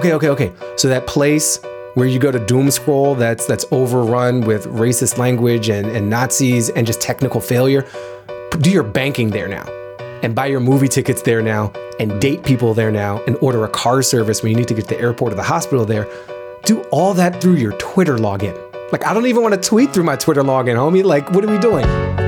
Okay, okay, okay. So that place where you go to doom scroll that's that's overrun with racist language and, and Nazis and just technical failure, do your banking there now. And buy your movie tickets there now and date people there now and order a car service when you need to get to the airport or the hospital there. Do all that through your Twitter login. Like I don't even want to tweet through my Twitter login, homie. Like what are we doing?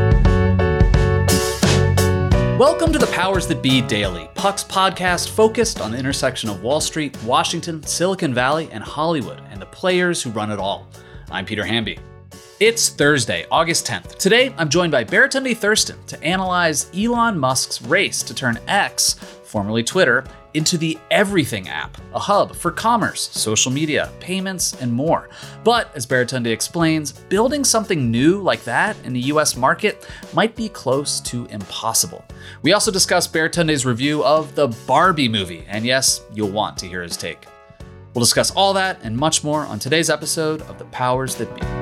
Welcome to the Powers That Be Daily, Puck's podcast focused on the intersection of Wall Street, Washington, Silicon Valley, and Hollywood, and the players who run it all. I'm Peter Hamby. It's Thursday, August 10th. Today, I'm joined by Baratunde Thurston to analyze Elon Musk's race to turn X, formerly Twitter, into the Everything app, a hub for commerce, social media, payments, and more. But as Baratunde explains, building something new like that in the US market might be close to impossible. We also discuss Baratunde's review of the Barbie movie, and yes, you'll want to hear his take. We'll discuss all that and much more on today's episode of The Powers That Be.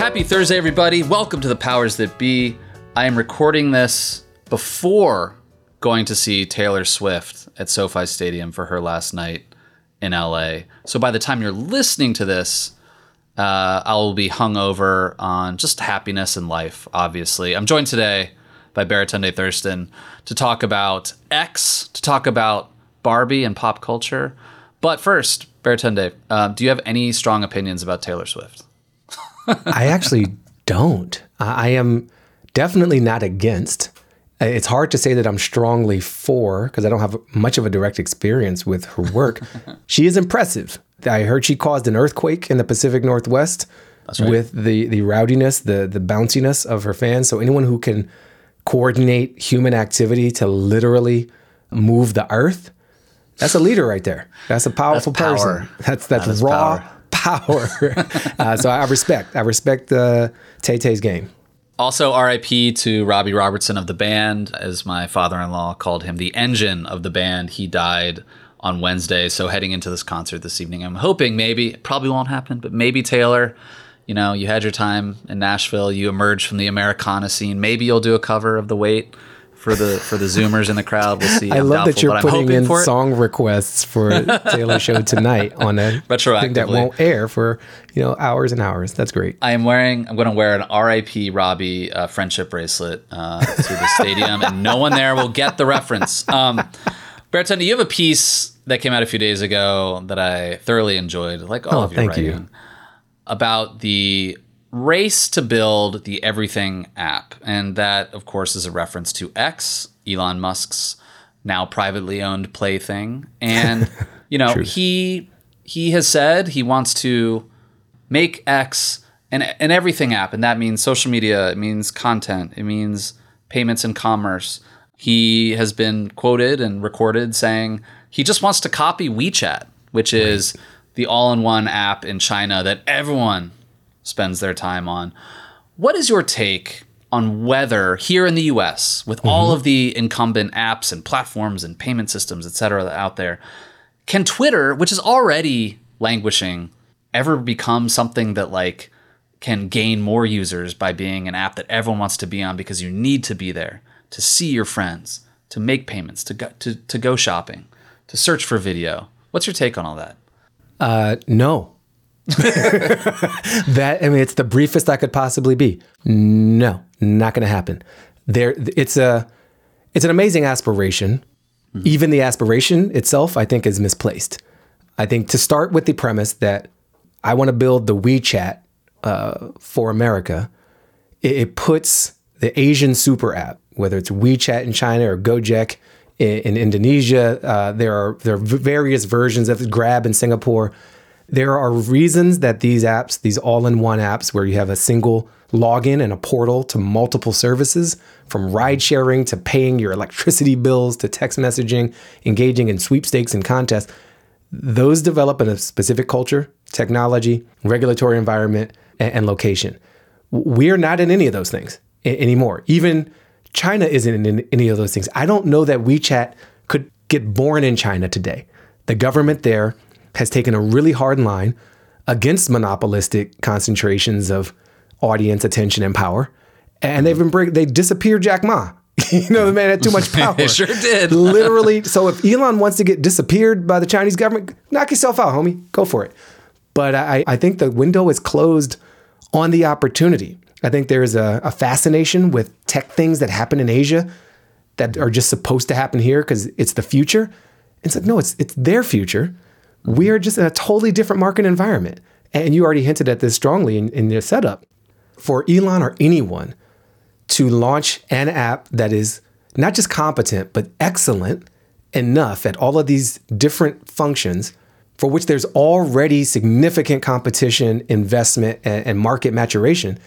Happy Thursday, everybody. Welcome to the Powers That Be. I am recording this before going to see Taylor Swift at SoFi Stadium for her last night in LA. So by the time you're listening to this, uh, I'll be hungover on just happiness in life, obviously. I'm joined today by Baratunde Thurston to talk about X, to talk about Barbie and pop culture. But first, Baratunde, uh, do you have any strong opinions about Taylor Swift? I actually don't. I am definitely not against. It's hard to say that I'm strongly for because I don't have much of a direct experience with her work. she is impressive. I heard she caused an earthquake in the Pacific Northwest right. with the the rowdiness, the the bounciness of her fans. So anyone who can coordinate human activity to literally move the earth, that's a leader right there. That's a powerful That's power. person. That's that's That is raw power. power. uh, so I respect. I respect uh, Tay Tay's game. Also, RIP to Robbie Robertson of the band, as my father in law called him, the engine of the band. He died on Wednesday. So, heading into this concert this evening, I'm hoping maybe, it probably won't happen, but maybe Taylor, you know, you had your time in Nashville, you emerged from the Americana scene. Maybe you'll do a cover of The Weight for the for the Zoomers in the crowd. We'll see. I I'm love that you're putting in song requests for Taylor show tonight on a thing that won't air for you know hours and hours. That's great. I am wearing. I'm going to wear an RIP Robbie uh, friendship bracelet uh, to the stadium, and no one there will get the reference. Um, Baratunde, you have a piece that came out a few days ago that I thoroughly enjoyed, like all Oh, of your thank you. writing, about the race to build the Everything app, and that, of course, is a reference to X, Elon Musk's now privately owned plaything, and you know he he has said he wants to make X an, an everything app, and that means social media, it means content, it means payments and commerce. He has been quoted and recorded saying he just wants to copy WeChat, which is the all in one app in China that everyone spends their time on. What is your take on whether here in the US, with all of the incumbent apps and platforms and payment systems, et cetera, out there, can Twitter, which is already languishing, ever become something that like can gain more users by being an app that everyone wants to be on because you need to be there to see your friends, to make payments, to go to, to go shopping, to search for video. What's your take on all that? Uh, no. that I mean, it's the briefest I could possibly be. No, not going to happen. There, it's a, it's an amazing aspiration. Even the aspiration itself, I think, is misplaced. I think to start with the premise that I want to build the WeChat uh, for America, it, it puts the Asian super app, whether it's WeChat in China or Gojek in, in Indonesia, uh, there are there are various versions of Grab in Singapore. There are reasons that these apps, these all in one apps where you have a single login and a portal to multiple services, from ride sharing to paying your electricity bills to text messaging, engaging in sweepstakes and contests, those develop in a specific culture, technology, regulatory environment, and, and location. We're not in any of those things anymore. Even China isn't in any of those things. I don't know that WeChat could get born in China today. The government there has taken a really hard line against monopolistic concentrations of audience, attention, and power. And they've been break- they disappeared Jack Ma. you know, the man had too much power. sure did. Literally. So if Elon wants to get disappeared by the Chinese government, knock yourself out, homie. Go for it. But I, I think the window is closed on the opportunity. I think there's a, a fascination with tech things that happen in Asia that are just supposed to happen here because it's the future. It's like, no, it's it's their future. We are just in a totally different market environment. And you already hinted at this strongly in, in your setup. For Elon or anyone to launch an app that is not just competent, but excellent enough at all of these different functions for which there's already significant competition, investment, and, and market maturation,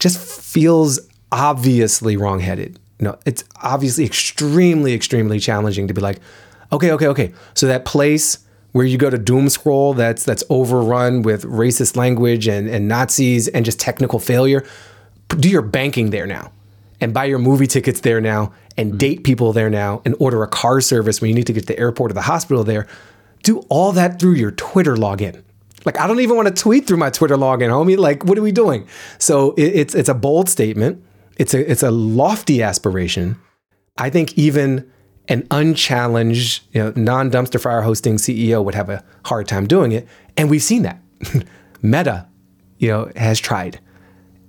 just feels obviously wrongheaded. You know, it's obviously extremely, extremely challenging to be like, okay, okay, okay. So that place where you go to doom scroll that's that's overrun with racist language and, and Nazis and just technical failure, do your banking there now. And buy your movie tickets there now and mm-hmm. date people there now and order a car service when you need to get to the airport or the hospital there. Do all that through your Twitter login. Like I don't even want to tweet through my Twitter login, homie. Like what are we doing? So it, it's it's a bold statement. It's a it's a lofty aspiration. I think even an unchallenged, you know, non-dumpster fire hosting CEO would have a hard time doing it, and we've seen that. Meta, you know, has tried,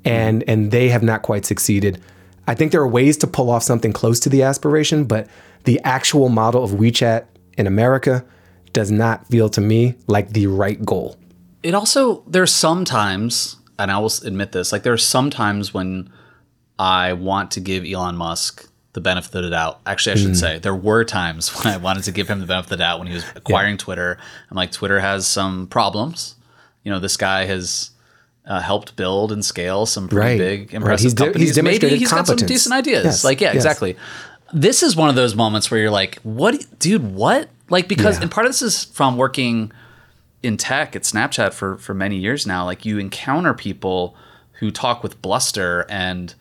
and and they have not quite succeeded. I think there are ways to pull off something close to the aspiration, but the actual model of WeChat in America does not feel to me like the right goal. It also there's sometimes, and I will admit this, like there are sometimes when I want to give Elon Musk the benefit of the doubt. Actually, I should mm. say there were times when I wanted to give him the benefit of the doubt when he was acquiring yeah. Twitter. I'm like, Twitter has some problems. You know, this guy has uh, helped build and scale some pretty right. big, impressive right. he's companies. De- he's Maybe he's competence. got some decent ideas. Yes. Like, yeah, yes. exactly. This is one of those moments where you're like, what, dude, what? Like, because, yeah. and part of this is from working in tech at Snapchat for, for many years now. Like, you encounter people who talk with bluster and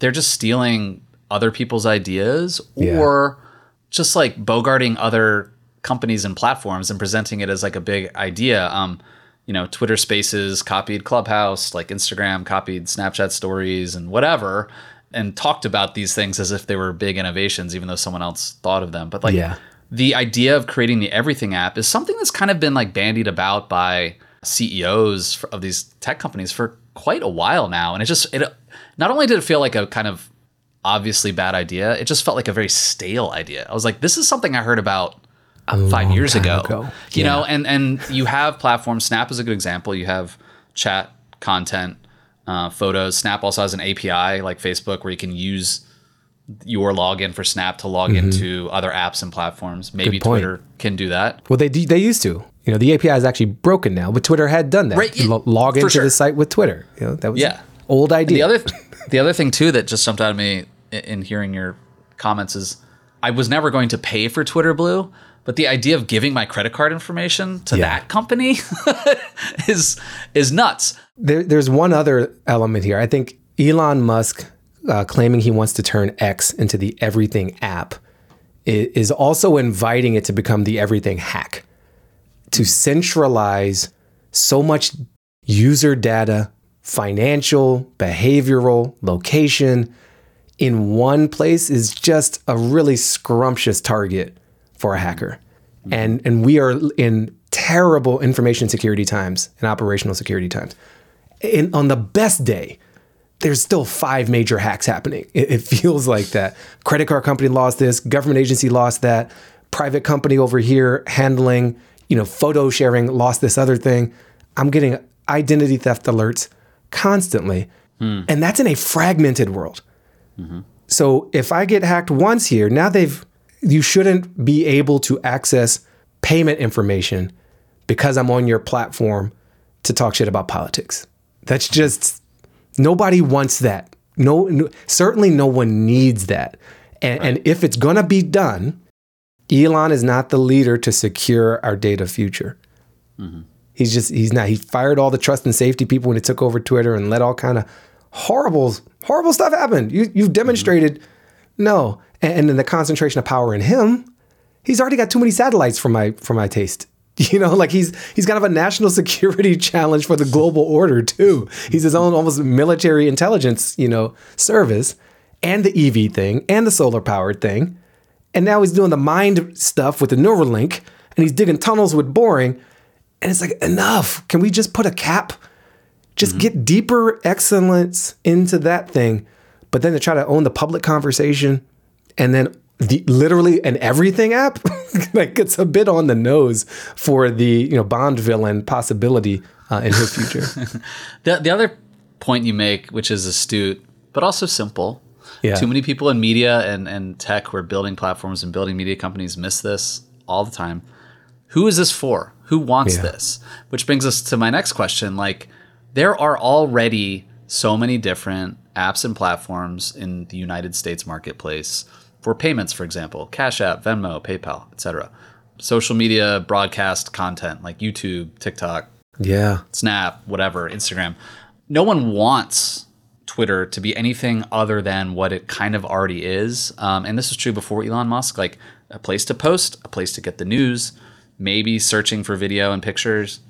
they're just stealing other people's ideas or yeah. just like bogarting other companies and platforms and presenting it as like a big idea. Um, you know, Twitter Spaces copied Clubhouse, like Instagram copied Snapchat stories and whatever, and talked about these things as if they were big innovations, even though someone else thought of them. But like yeah. the idea of creating the everything app is something that's kind of been like bandied about by CEOs of these tech companies for quite a while now. And it just, it not only did it feel like a kind of obviously bad idea, it just felt like a very stale idea. I was like, this is something I heard about a five years ago. ago. You yeah. know, and and you have platforms. Snap is a good example. You have chat content, uh, photos. Snap also has an API like Facebook where you can use your login for Snap to log mm-hmm. into other apps and platforms. Maybe Twitter can do that. Well, they they used to. You know, the API is actually broken now, but Twitter had done that. Right, L- log into sure. the site with Twitter. You know, that was yeah. old idea. And the other the other thing too that just jumped out at me in hearing your comments is I was never going to pay for Twitter Blue, but the idea of giving my credit card information to yeah. that company is is nuts. There, there's one other element here. I think Elon Musk uh, claiming he wants to turn X into the everything app is also inviting it to become the everything hack, to centralize so much user data, financial, behavioral, location in one place is just a really scrumptious target for a hacker. And and we are in terrible information security times and operational security times. And on the best day, there's still five major hacks happening. It, it, feels like that. Credit card company lost this, government agency lost that, private company over here handling, you know, photo sharing lost this other thing. I'm getting identity theft alerts constantly. Hmm. And that's in a fragmented world. Mm-hmm. So if I get hacked once here, now they've you shouldn't be able to access payment information because I'm on your platform to talk shit about politics. That's just nobody wants that. No, no certainly no one needs that. And, right. and if it's going to be done, Elon is not the leader to secure our data future. Mm-hmm. He's just he's not. He fired all the trust and safety people when he took over Twitter and let all kind of horrible horrible stuff happened. You you've demonstrated mm-hmm. no, and, and then the concentration of power in him. He's already got too many satellites for my for my taste. You know, like he's he's kind of a national security challenge for the global order too. He's his own almost military intelligence, you know, service, and the EV thing, and the solar powered thing, and now he's doing the mind stuff with the Neuralink, and he's digging tunnels with boring, and it's like enough. Can we just put a cap? Just mm-hmm. get deeper excellence into that thing, but then to try to own the public conversation, and then the literally an everything app like it's a bit on the nose for the you know bond villain possibility uh, in his future the, the other point you make which is astute but also simple yeah. too many people in media and, and tech who are building platforms and building media companies miss this all the time who is this for who wants yeah. this which brings us to my next question like there are already so many different apps and platforms in the united states marketplace for payments, for example, Cash App, Venmo, PayPal, etc. Social media broadcast content like YouTube, TikTok, yeah, Snap, whatever, Instagram. No one wants Twitter to be anything other than what it kind of already is. Um, and this is true before Elon Musk, like a place to post, a place to get the news, maybe searching for video and pictures.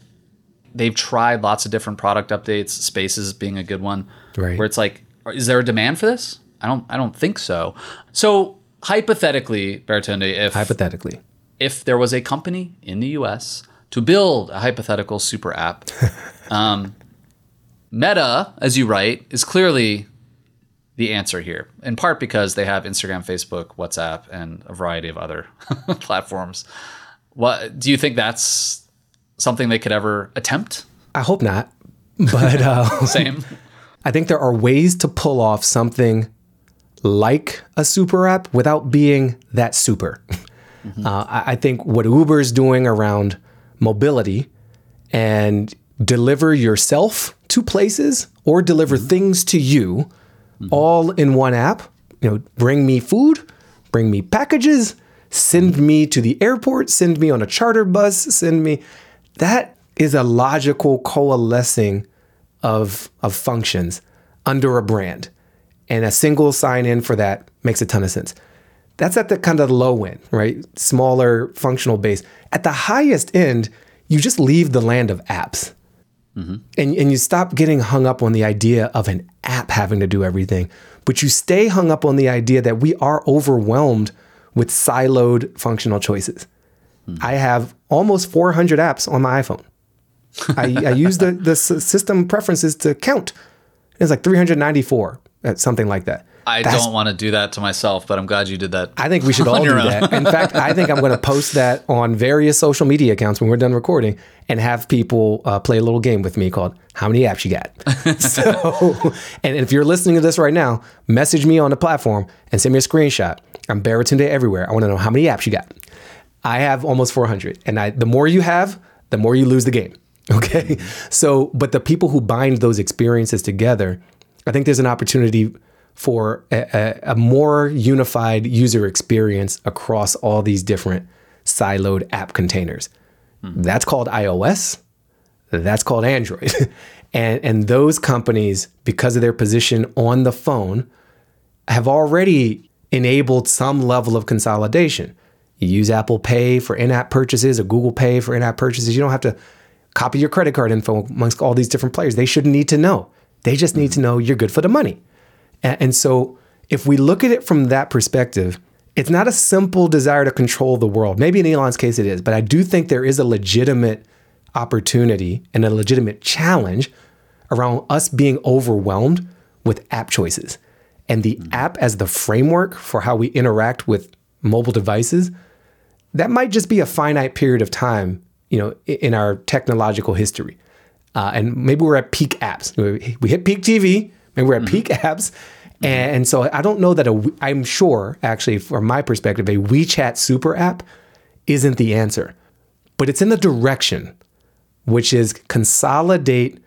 They've tried lots of different product updates, Spaces being a good one, right. where it's like, is there a demand for this? I don't, I don't think so. So hypothetically, Baratunde, if hypothetically, if there was a company in the U.S. to build a hypothetical super app, um, Meta, as you write, is clearly the answer here. In part because they have Instagram, Facebook, WhatsApp, and a variety of other platforms. What do you think that's something they could ever attempt? I hope not. But uh, same. I think there are ways to pull off something like a super app without being that super. Mm-hmm. Uh, I think what Uber is doing around mobility and deliver yourself to places or deliver mm-hmm. things to you mm-hmm. all in one app. You know, bring me food, bring me packages, send me to the airport, send me on a charter bus, send me. That is a logical coalescing of, of functions under a brand and a single sign in for that makes a ton of sense. That's at the kind of low end, right? Smaller functional base. At the highest end, you just leave the land of apps. Mm-hmm. And, and you stop getting hung up on the idea of an app having to do everything, but you stay hung up on the idea that we are overwhelmed with siloed functional choices. Mm-hmm. I have almost 400 apps on my iPhone. I, I use the, the system preferences to count. It's like 394 uh, something like that. I That's, don't want to do that to myself, but I'm glad you did that. I think we should all do that. In fact, I think I'm going to post that on various social media accounts when we're done recording and have people uh, play a little game with me called How Many Apps You Got? so, and if you're listening to this right now, message me on the platform and send me a screenshot. I'm Baratunde everywhere. I want to know how many apps you got. I have almost 400. And I, the more you have, the more you lose the game. Okay. So, but the people who bind those experiences together, I think there's an opportunity for a, a, a, more unified user experience across all these different siloed app containers. Mm-hmm. That's called iOS. That's called Android. and, and those companies, because of their position on the phone, have already enabled some level of consolidation. You use Apple Pay for in app purchases or Google Pay for in app purchases. You don't have to copy your credit card info amongst all these different players. They shouldn't need to know. They just need to know you're good for the money. And so if we look at it from that perspective, it's not a simple desire to control the world. Maybe in Elon's case it is, but I do think there is a legitimate opportunity and a legitimate challenge around us being overwhelmed with app choices. And the app as the framework for how we interact with mobile devices, that might just be a finite period of time, you know, in our technological history. Uh, and maybe we're at peak apps. We hit peak TV, maybe we're at mm-hmm. peak apps. Mm-hmm. And so I don't know that a, I'm sure, actually, from my perspective, a WeChat super app isn't the answer, but it's in the direction which is consolidate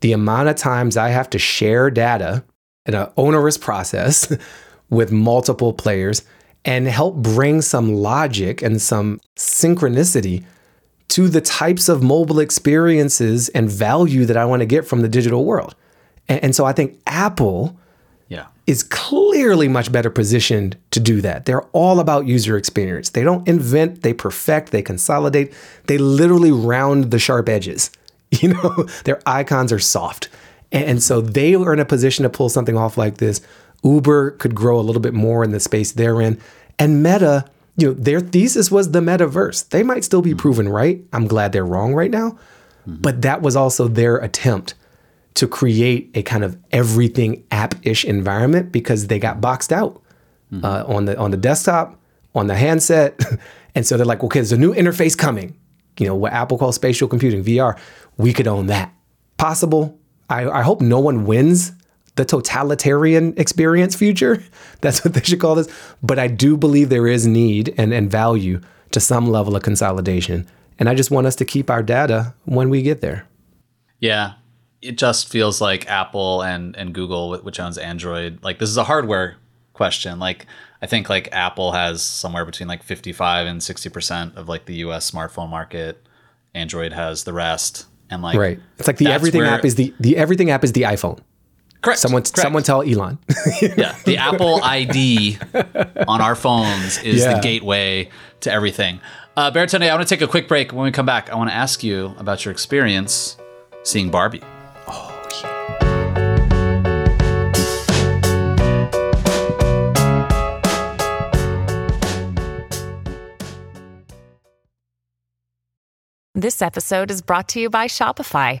the amount of times I have to share data in an onerous process with multiple players and help bring some logic and some synchronicity to the types of mobile experiences and value that I want to get from the digital world. And, and so I think Apple Yeah. is clearly much better positioned to do that. They're all about user experience. They don't invent, they perfect, they consolidate, they literally round the sharp edges. You know, their icons are soft. And, and so they are in a position to pull something off like this. Uber could grow a little bit more in the space they're in. And Meta, you know, their thesis was the metaverse. They might still be hmm. proven right. I'm glad they're wrong right now. Hmm. But that was also their attempt to create a kind of everything app-ish environment because they got boxed out hmm. uh, on the on the desktop, on the handset, and so they're like, okay, there's a new interface coming. You know what Apple calls spatial computing (VR). We could own that. Possible. I, I hope no one wins the totalitarian experience future. That's what they should call this. But I do believe there is need and, and value to some level of consolidation. And I just want us to keep our data when we get there. Yeah. It just feels like Apple and, and Google, which owns Android, like this is a hardware question. Like I think like Apple has somewhere between like 55 and 60% of like the US smartphone market. Android has the rest. And like Right. It's like the everything where- app is the the everything app is the iPhone. Correct. Someone correct. someone tell Elon. yeah, the Apple ID on our phones is Yeah. the gateway to everything. Uh, Baratunde, I want to take a quick break. When we come back, I want to ask you about your experience seeing Barbie. This episode is brought to you by Shopify.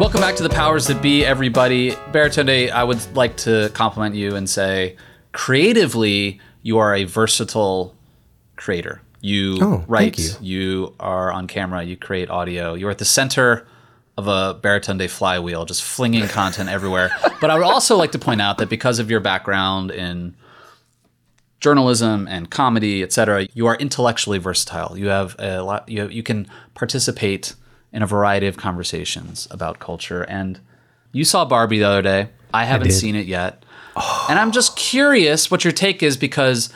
Welcome back to the powers that be, everybody. Baratunde, I would like to compliment you and say, creatively, you are a versatile creator. You Oh, write, you. you are on camera, you create audio. You're at the center of a Baratunde flywheel, just flinging content everywhere. But I would also like to point out that because of your background in journalism and comedy, etc., you are intellectually versatile. You have a lot. You you can participate in a variety of conversations about culture. And you saw Barbie the other day. I haven't did. seen it yet, oh. and I'm just curious what your take is because.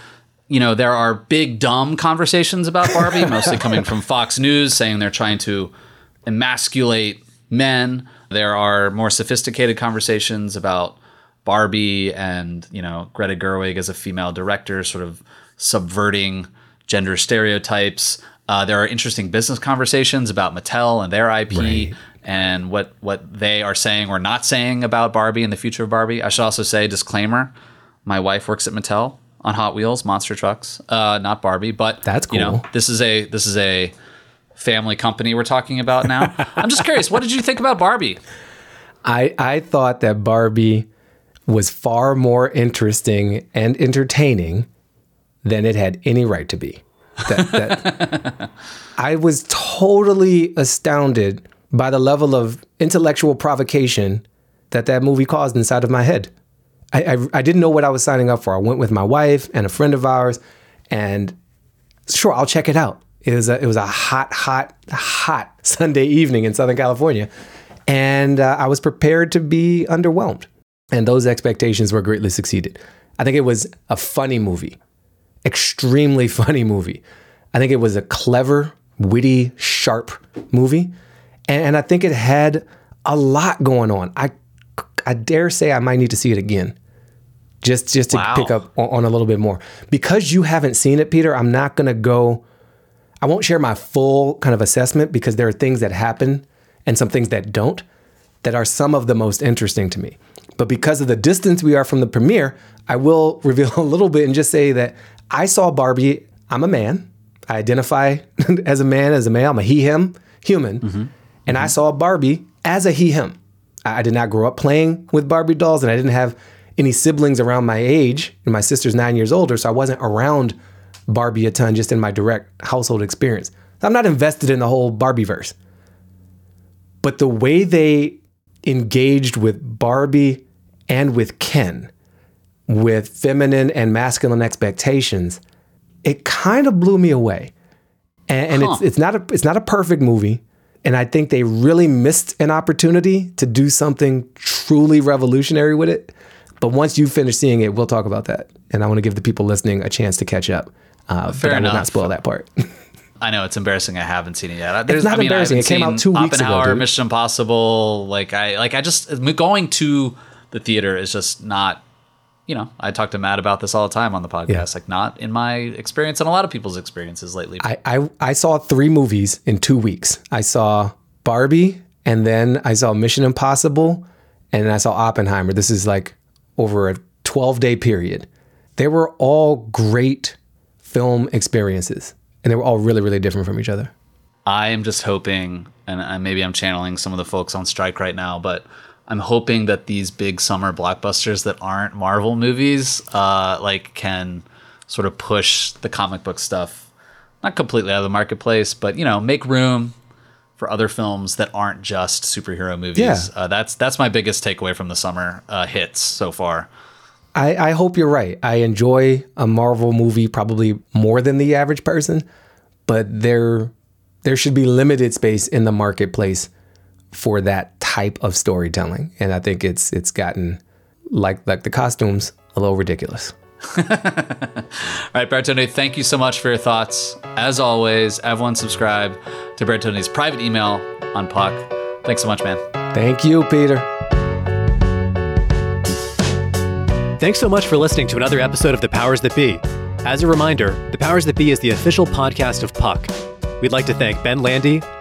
You know, there are big dumb conversations about Barbie, mostly coming from Fox News saying they're trying to emasculate men. There are more sophisticated conversations about Barbie and you know Greta Gerwig as a female director, sort of subverting gender stereotypes. Uh, there are interesting business conversations about Mattel and their IP Right. and what what they are saying or not saying about Barbie and the future of Barbie. I should also say disclaimer: my wife works at Mattel on Hot Wheels monster trucks, uh, not Barbie, but That's cool. You know, this is a this is a family company we're talking about now. I'm just curious, what did you think about Barbie? I, I thought that Barbie was far more interesting and entertaining than it had any right to be. That, that I was totally astounded by the level of intellectual provocation that that movie caused inside of my head. I, I, I didn't know what I was signing up for. I went with my wife and a friend of ours, and sure, I'll check it out. It was a, it was a hot, hot, hot Sunday evening in Southern California, and uh, I was prepared to be underwhelmed. And those expectations were greatly succeeded. I think it was a funny movie, extremely funny movie. I think it was a clever, witty, sharp movie, and, and I think it had a lot going on. I I dare say I might need to see it again just just to Wow. pick up on, on a little bit more because you haven't seen it peter i'm not going to go i won't share my full kind of assessment because there are things that happen and some things that don't that are some of the most interesting to me but because of the distance we are from the premiere i will reveal a little bit and just say that i saw barbie i'm a man i identify as a man as a male i'm a he him human And I saw Barbie as a he him. I I did not grow up playing with Barbie dolls and I didn't have any siblings around my age. And my sister's nine years older, so I wasn't around Barbie a ton just in my direct household experience. I'm not invested in the whole Barbie verse. But the way they engaged with Barbie and with Ken, with feminine and masculine expectations, it kind of blew me away. And, and it's it's not a it's not a perfect movie. And I think they really missed an opportunity to do something truly revolutionary with it. But once you finish seeing it, we'll talk about that. And I want to give the people listening a chance to catch up. Uh, Fair but I will enough. not spoil that part. I know it's embarrassing. I haven't seen it yet. There's, not I mean, embarrassing. I It came out two weeks ago, dude. Mission Impossible. Like I, like I just going to the theater is just not. You know, I talk to Matt about this all the time on the podcast. Yeah. Like not in my experience and a lot of people's experiences lately. I, I I saw three movies in two weeks. I saw Barbie, and then I saw Mission Impossible, and then I saw Oppenheimer. This is like over a 12 day period. They were all great film experiences, and they were all really, really different from each other. I am just hoping, and maybe I'm channeling some of the folks on strike right now, but I'm hoping that these big summer blockbusters that aren't Marvel movies, uh, like can sort of push the comic book stuff, not completely out of the marketplace, but you know, make room for other films that aren't just superhero movies. Yeah. Uh, that's that's my biggest takeaway from the summer uh, hits so far. I, I hope you're right. I enjoy a Marvel movie probably more than the average person, but there there should be limited space in the marketplace for that type of storytelling. And I think it's it's gotten like like the costumes a little ridiculous. All right, Baratunde, thank you so much for your thoughts. As always, everyone subscribe to Baratunde's private email on Puck. Thanks so much, man. Thank you, Peter. Thanks so much for listening to another episode of The Powers That Be. As a reminder, The Powers That Be is the official podcast of Puck. We'd like to thank Ben Landy,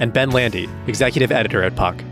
and Ben Landy, executive editor at Puck.